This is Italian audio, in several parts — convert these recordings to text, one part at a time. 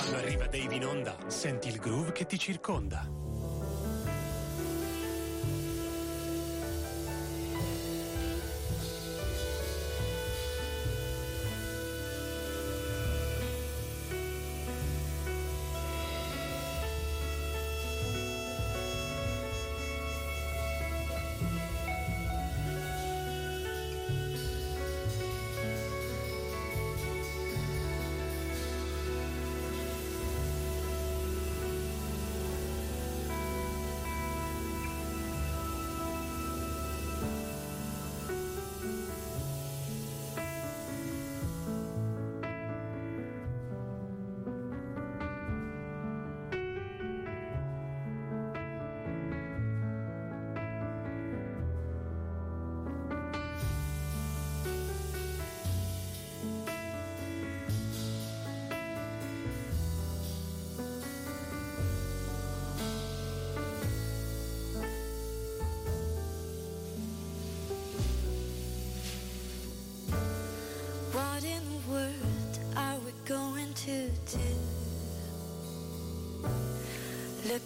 Quando arriva Dave in onda, senti il groove che ti circonda.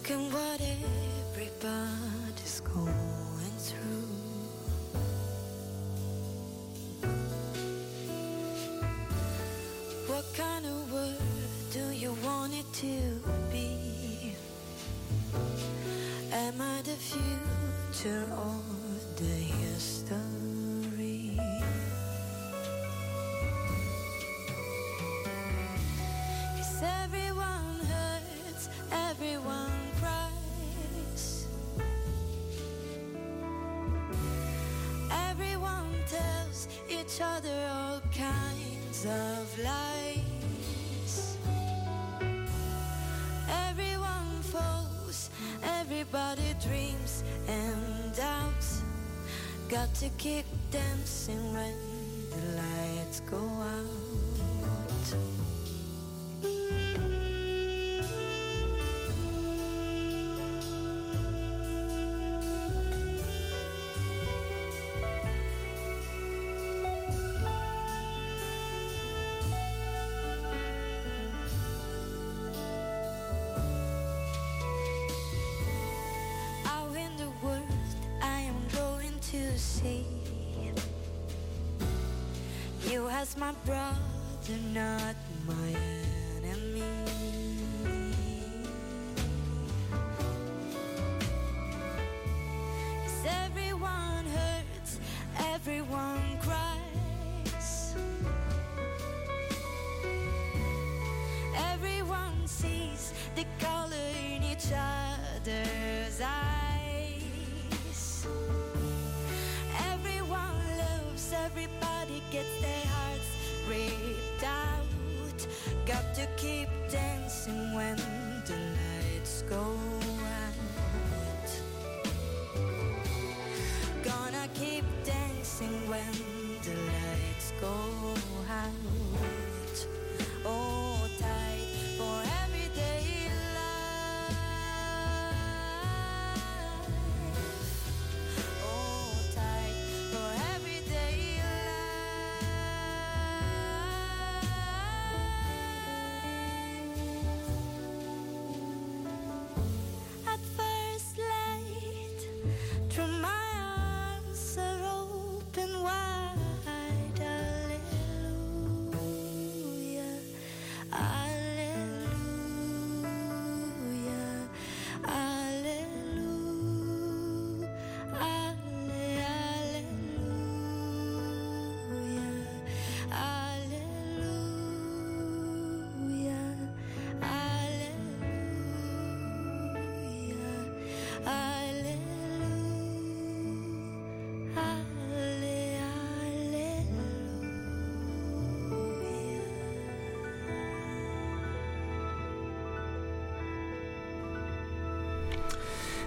second what if each other all kinds of lies. Everyone falls, everybody dreams and doubts. Got to keep dancing when the lights go out. was my brother, not my enemy.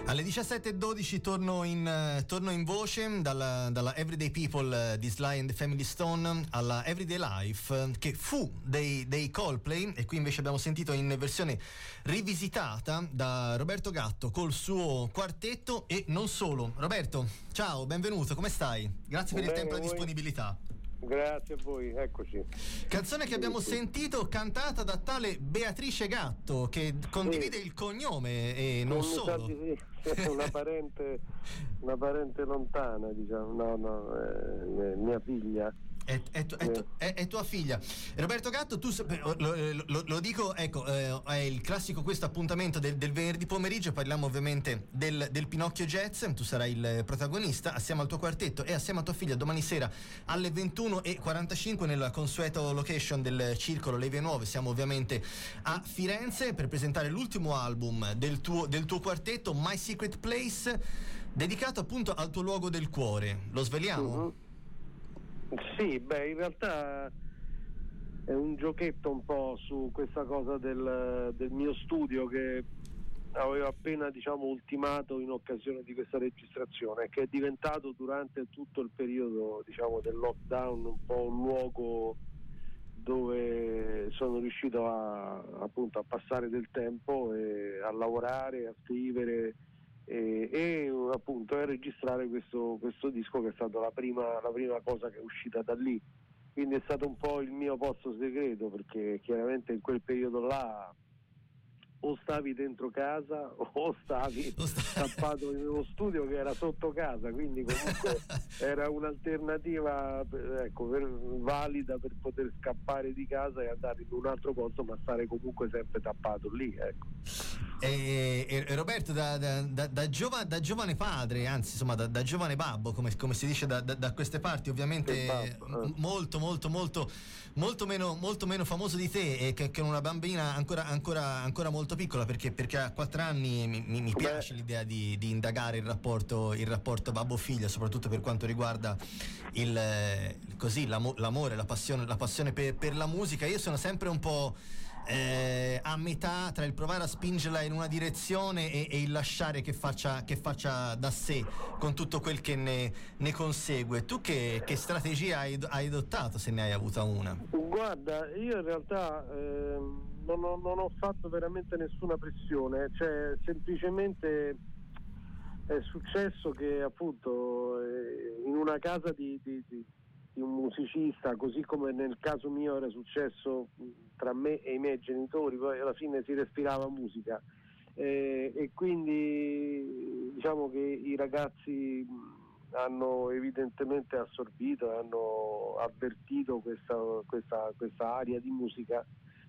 Alle 17.12 torno in, uh, torno in voce dalla, dalla, Everyday People uh, di Sly and the Family Stone alla Everyday Life uh, che fu dei, dei Coldplay e qui invece abbiamo sentito in versione rivisitata da Roberto Gatto col suo quartetto e non solo. Roberto, ciao, benvenuto, come stai? Grazie per Bene, il tempo e la disponibilità. Grazie a voi, eccoci. Canzone che abbiamo sì, sentito cantata da tale Beatrice Gatto che condivide sì. il cognome e non solo. Sì, una, parente, una parente lontana, diciamo, no, no, eh, mia figlia. È, è, è, è, tua figlia. Roberto Gatto, tu lo, lo, lo dico, ecco, eh, è il classico questo appuntamento del, del venerdì pomeriggio, parliamo ovviamente del, del, Pinocchio Jazz, tu sarai il protagonista assieme al tuo quartetto e assieme a tua figlia domani sera alle 21.45 nella consueto location del Circolo Le Vie Nuove. Siamo ovviamente a Firenze per presentare l'ultimo album del tuo, del tuo quartetto, My Secret Place, dedicato appunto al tuo luogo del cuore. Lo sveliamo? Uh-huh. Sì, beh, in realtà è un giochetto un po' su questa cosa del, del mio studio che avevo appena diciamo, ultimato in occasione di questa registrazione, che è diventato durante tutto il periodo diciamo, del lockdown un po' un luogo dove sono riuscito a, appunto, a passare del tempo e a lavorare, a scrivere e, e appunto a registrare questo, questo, disco che è stata la prima, la prima cosa che è uscita da lì. Quindi è stato un po' il mio posto segreto perché chiaramente in quel periodo là o stavi dentro casa o stavi tappato in uno studio che era sotto casa, quindi comunque era un'alternativa ecco, per, valida per poter scappare di casa e andare in un altro posto, ma stare comunque sempre tappato lì. Ecco. E, e, Roberto, da, da, da, da, giova, da, giovane padre, anzi insomma da, giovane babbo, come, come si dice da, queste parti, ovviamente babbo, eh. molto, molto, molto, molto, meno, molto meno famoso di te e che, che una bambina ancora, ancora, ancora molto piccola perché, perché a quattro anni mi, mi, mi piace l'idea di, di indagare il rapporto, il rapporto babbo-figlia, soprattutto per quanto riguarda il, così, l'amore, la passione, la passione per, per la musica. Io sono sempre un po' eh, a metà tra il provare a spingerla in una direzione e, e il lasciare che faccia, che faccia, da sé con tutto quel che ne, ne consegue. Tu che, che strategia hai, hai, adottato se ne hai avuta una? Guarda, io in realtà eh, non, ho, non, ho, fatto veramente nessuna pressione, cioè semplicemente è successo che appunto eh, in una casa di, di, di di un musicista, così come nel caso mio era successo tra me e i miei genitori, poi alla fine si respirava musica. Eh, e quindi diciamo che i ragazzi hanno evidentemente assorbito, hanno avvertito questa, questa, questa area di musica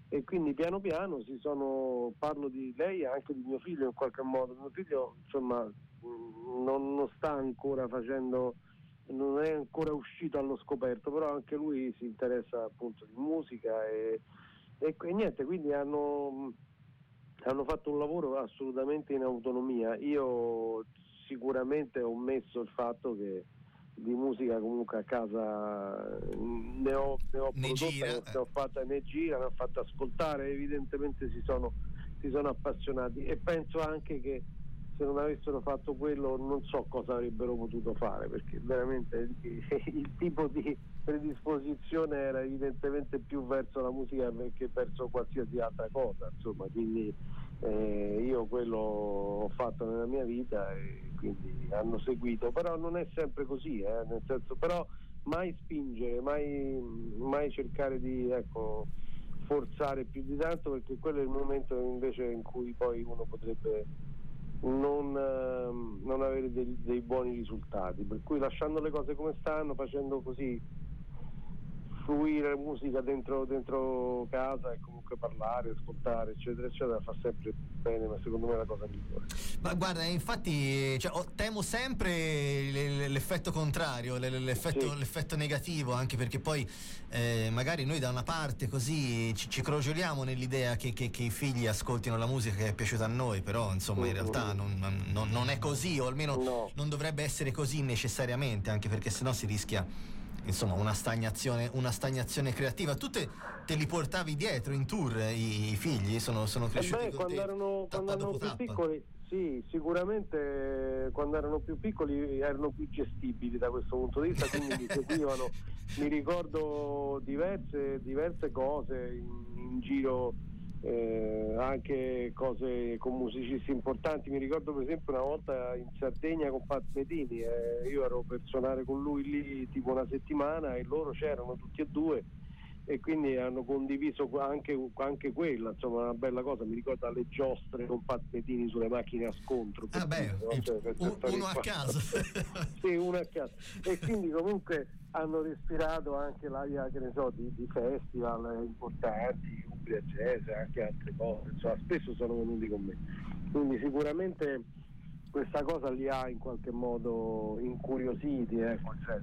e quindi piano piano si sono, parlo di lei e anche di mio figlio in qualche modo, mio figlio insomma non, non sta ancora facendo non è ancora uscito allo scoperto, però anche lui si interessa appunto di musica e, e, e niente, quindi hanno, hanno, fatto un lavoro assolutamente in autonomia. Io sicuramente ho messo il fatto che di musica comunque a casa ne ho, ne ho ne prodotta, ne ho fatta ne gira, ne ho fatta ascoltare, evidentemente si sono, si sono appassionati. E penso anche che se non avessero fatto quello non so cosa avrebbero potuto fare perché veramente il, il tipo di predisposizione era evidentemente più verso la musica che verso qualsiasi altra cosa insomma. Quindi eh, io quello ho fatto nella mia vita e quindi hanno seguito però non è sempre così eh, nel senso però mai spingere mai, mai cercare di ecco, forzare più di tanto perché quello è il momento invece in cui poi uno potrebbe non, ehm, non avere dei, dei, buoni risultati. Per cui lasciando le cose come stanno, facendo così fruire musica dentro, dentro casa e comunque parlare, ascoltare, eccetera, eccetera, fa sempre bene, ma secondo me è la cosa migliore. Ma guarda, infatti cioè, temo sempre l'effetto contrario, l'effetto, sì. l'effetto, negativo, anche perché poi eh, magari noi da una parte così ci, ci crogioliamo nell'idea che, che, che, i figli ascoltino la musica che è piaciuta a noi, però insomma in realtà non, non, non è così, o almeno no. non dovrebbe essere così necessariamente, anche perché sennò si rischia insomma una stagnazione, una stagnazione creativa. Tu te, te, li portavi dietro in tour i, i figli? Sono, sono eh cresciuti eh beh, quando, erano, quando erano, più piccoli, sì, sicuramente quando erano più piccoli erano più gestibili da questo punto di vista, quindi mi seguivano. Mi ricordo diverse, diverse cose in, in giro eh, anche cose con musicisti importanti. Mi ricordo per esempio una volta in Sardegna con Pat Medini, eh, io ero per suonare con lui lì tipo una settimana e loro c'erano tutti e due e quindi hanno condiviso anche, anche quella, insomma una bella cosa, mi ricordo alle giostre con Pat Medini sulle macchine a scontro. Ah beh, cioè, un, uno a caso. sì, uno a caso. E quindi comunque hanno respirato anche l'aria, che ne so, di, di festival importanti, Umbria Jazz, anche altre cose, insomma spesso sono venuti con me. Quindi sicuramente questa cosa li ha in qualche modo incuriositi, ecco, cioè,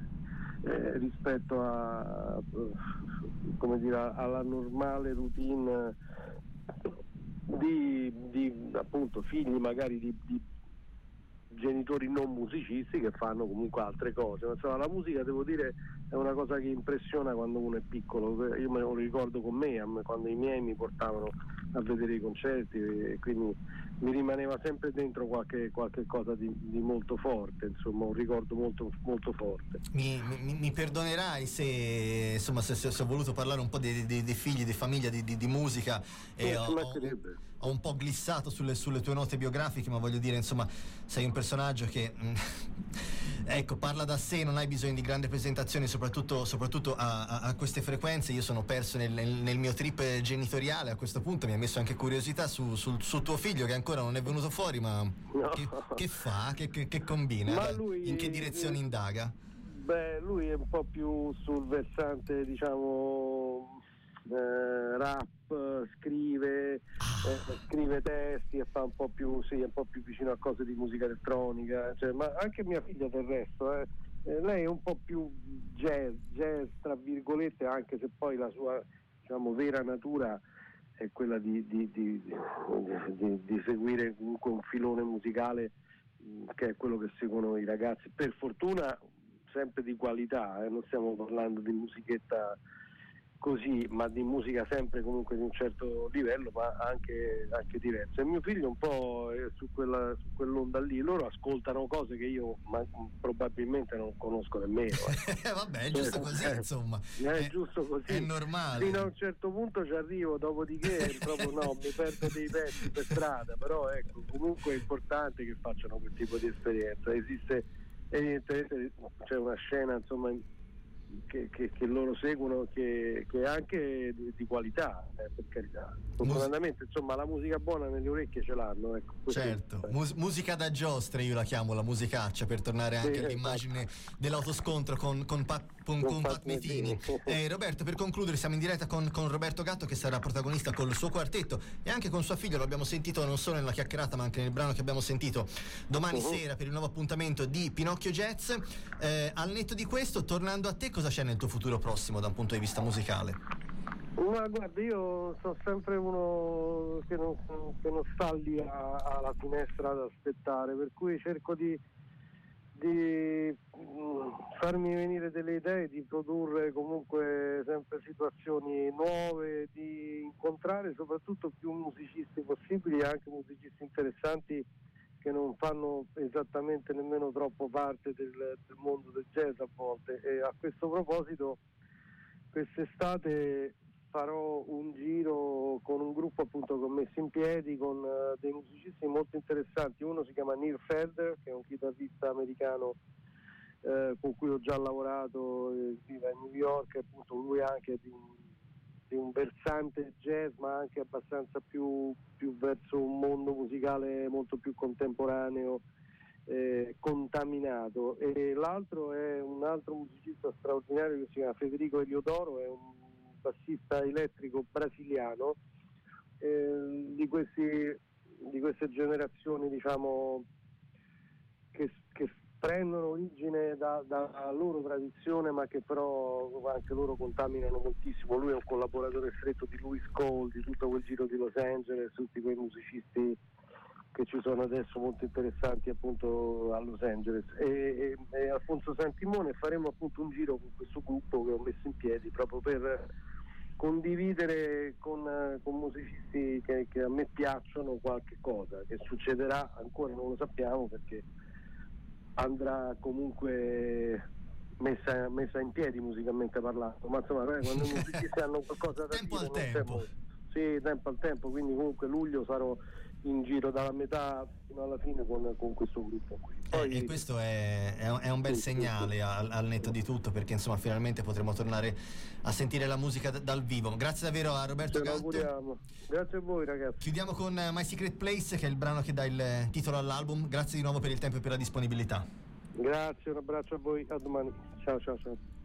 eh, rispetto a, dire, alla normale routine di, di appunto, figli magari di, di, genitori non musicisti che fanno comunque altre cose. Insomma, la musica devo dire è una cosa che impressiona quando uno è piccolo. Io me lo ricordo con me, quando i miei mi portavano a vedere i concerti e quindi mi rimaneva sempre dentro qualche, qualche cosa di, di, molto forte, insomma un ricordo molto, molto forte. Mi, mi, mi perdonerai se, insomma, se, se, ho voluto parlare un po' dei, dei, dei figli, di famiglia, di, di, di musica e ho, ho, ho, un po' glissato sulle, sulle, tue note biografiche, ma voglio dire, insomma, sei un personaggio che... Mm, ecco, parla da sé, non hai bisogno di grandi presentazioni, soprattutto, soprattutto a, a, a, queste frequenze. Io sono perso nel, nel, mio trip genitoriale a questo punto, mi ha messo anche curiosità su, su, su tuo figlio che ancora non è venuto fuori, ma no. che, che, fa? Che, che, che combina? Lui, In che direzione indaga? Beh, lui è un po' più sul versante, diciamo, eh, rap, scrive, ah. eh, scrive testi e fa un po' più, sì, un po' più vicino a cose di musica elettronica, cioè, ma anche mia figlia del resto, eh. Eh, lei è un po' più jazz, jazz tra virgolette, anche se poi la sua diciamo, vera natura è quella di, di, di, di, seguire comunque un filone musicale che è quello che seguono i ragazzi. Per fortuna sempre di qualità, eh? non stiamo parlando di musichetta così, ma di musica sempre comunque di un certo livello, ma anche, anche diversa. E mio figlio un po' è su, quella, su quell'onda lì, loro ascoltano cose che io ma, probabilmente non conosco nemmeno. Eh. Vabbè, è giusto così, eh, insomma. È, è, giusto così. È normale. Fino a un certo punto ci arrivo, dopodiché proprio no, mi perdo dei pezzi per strada, però ecco, comunque è importante che facciano quel tipo di esperienza. Esiste evidentemente c'è una scena insomma che, che, che, loro seguono che, che è anche di, di qualità, eh, per carità. Fortunatamente, insomma, la musica buona nelle orecchie ce l'hanno. Ecco, certo, Mus- musica da giostre io la chiamo la musicaccia per tornare anche sì, esatto. all'immagine esatto. dell'autoscontro con, con, Pat, con, con, con Pat Metini. Eh, Roberto, per concludere, siamo in diretta con, Roberto Gatto che sarà protagonista col suo quartetto e anche con sua figlia. Lo abbiamo sentito non solo nella chiacchierata, ma anche nel brano che abbiamo sentito domani uh-huh. sera per il nuovo appuntamento di Pinocchio Jazz. Eh, al netto di questo, tornando a te, cosa c'è nel tuo futuro prossimo da un punto di vista musicale? Ma guarda, io sono sempre uno che non, che non sta lì a, alla finestra ad aspettare, per cui cerco di, di mm, farmi venire delle idee, di produrre comunque sempre situazioni nuove, di incontrare soprattutto più musicisti possibili anche musicisti interessanti che non fanno esattamente nemmeno troppo parte del, del mondo del jazz a volte e a questo proposito quest'estate farò un giro con un gruppo appunto che ho messo in piedi con uh, dei musicisti molto interessanti. Uno si chiama Neil Felder, che è un chitarrista americano uh, con cui ho già lavorato, eh, vive a New York, appunto lui anche di un di un versante jazz ma anche abbastanza più, più verso un mondo musicale molto più contemporaneo, eh, contaminato. E l'altro è un altro musicista straordinario che si chiama Federico Eliodoro, è un bassista elettrico brasiliano eh, di, questi, di, queste generazioni diciamo, che, che prendono origine da, dalla loro tradizione ma che però anche loro contaminano moltissimo. Lui è un collaboratore stretto di Louis Cole, di tutto quel giro di Los Angeles, tutti quei musicisti che ci sono adesso molto interessanti appunto a Los Angeles e, e, e Alfonso Santimone faremo appunto un giro con questo gruppo che ho messo in piedi proprio per condividere con, con musicisti che, che a me piacciono qualche cosa che succederà ancora non lo sappiamo perché andrà comunque messa, messa in piedi musicalmente parlando, ma insomma quando i musicisti hanno qualcosa da tempo dire al tempo. Sì, tempo al tempo, quindi comunque luglio sarò in giro dalla metà fino alla fine con, con questo gruppo qui. Eh, Poi, eh, e questo è, è, un bel sì, segnale sì, al, al, netto di tutto perché insomma finalmente potremo tornare a sentire la musica d- dal vivo. Grazie davvero a Roberto Gatto. Grazie a voi ragazzi. Chiudiamo con My Secret Place che è il brano che dà il titolo all'album. Grazie di nuovo per il tempo e per la disponibilità. Grazie, un abbraccio a voi, a domani. Ciao ciao ciao.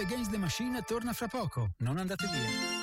Against the Machine torna fra poco, non andate via.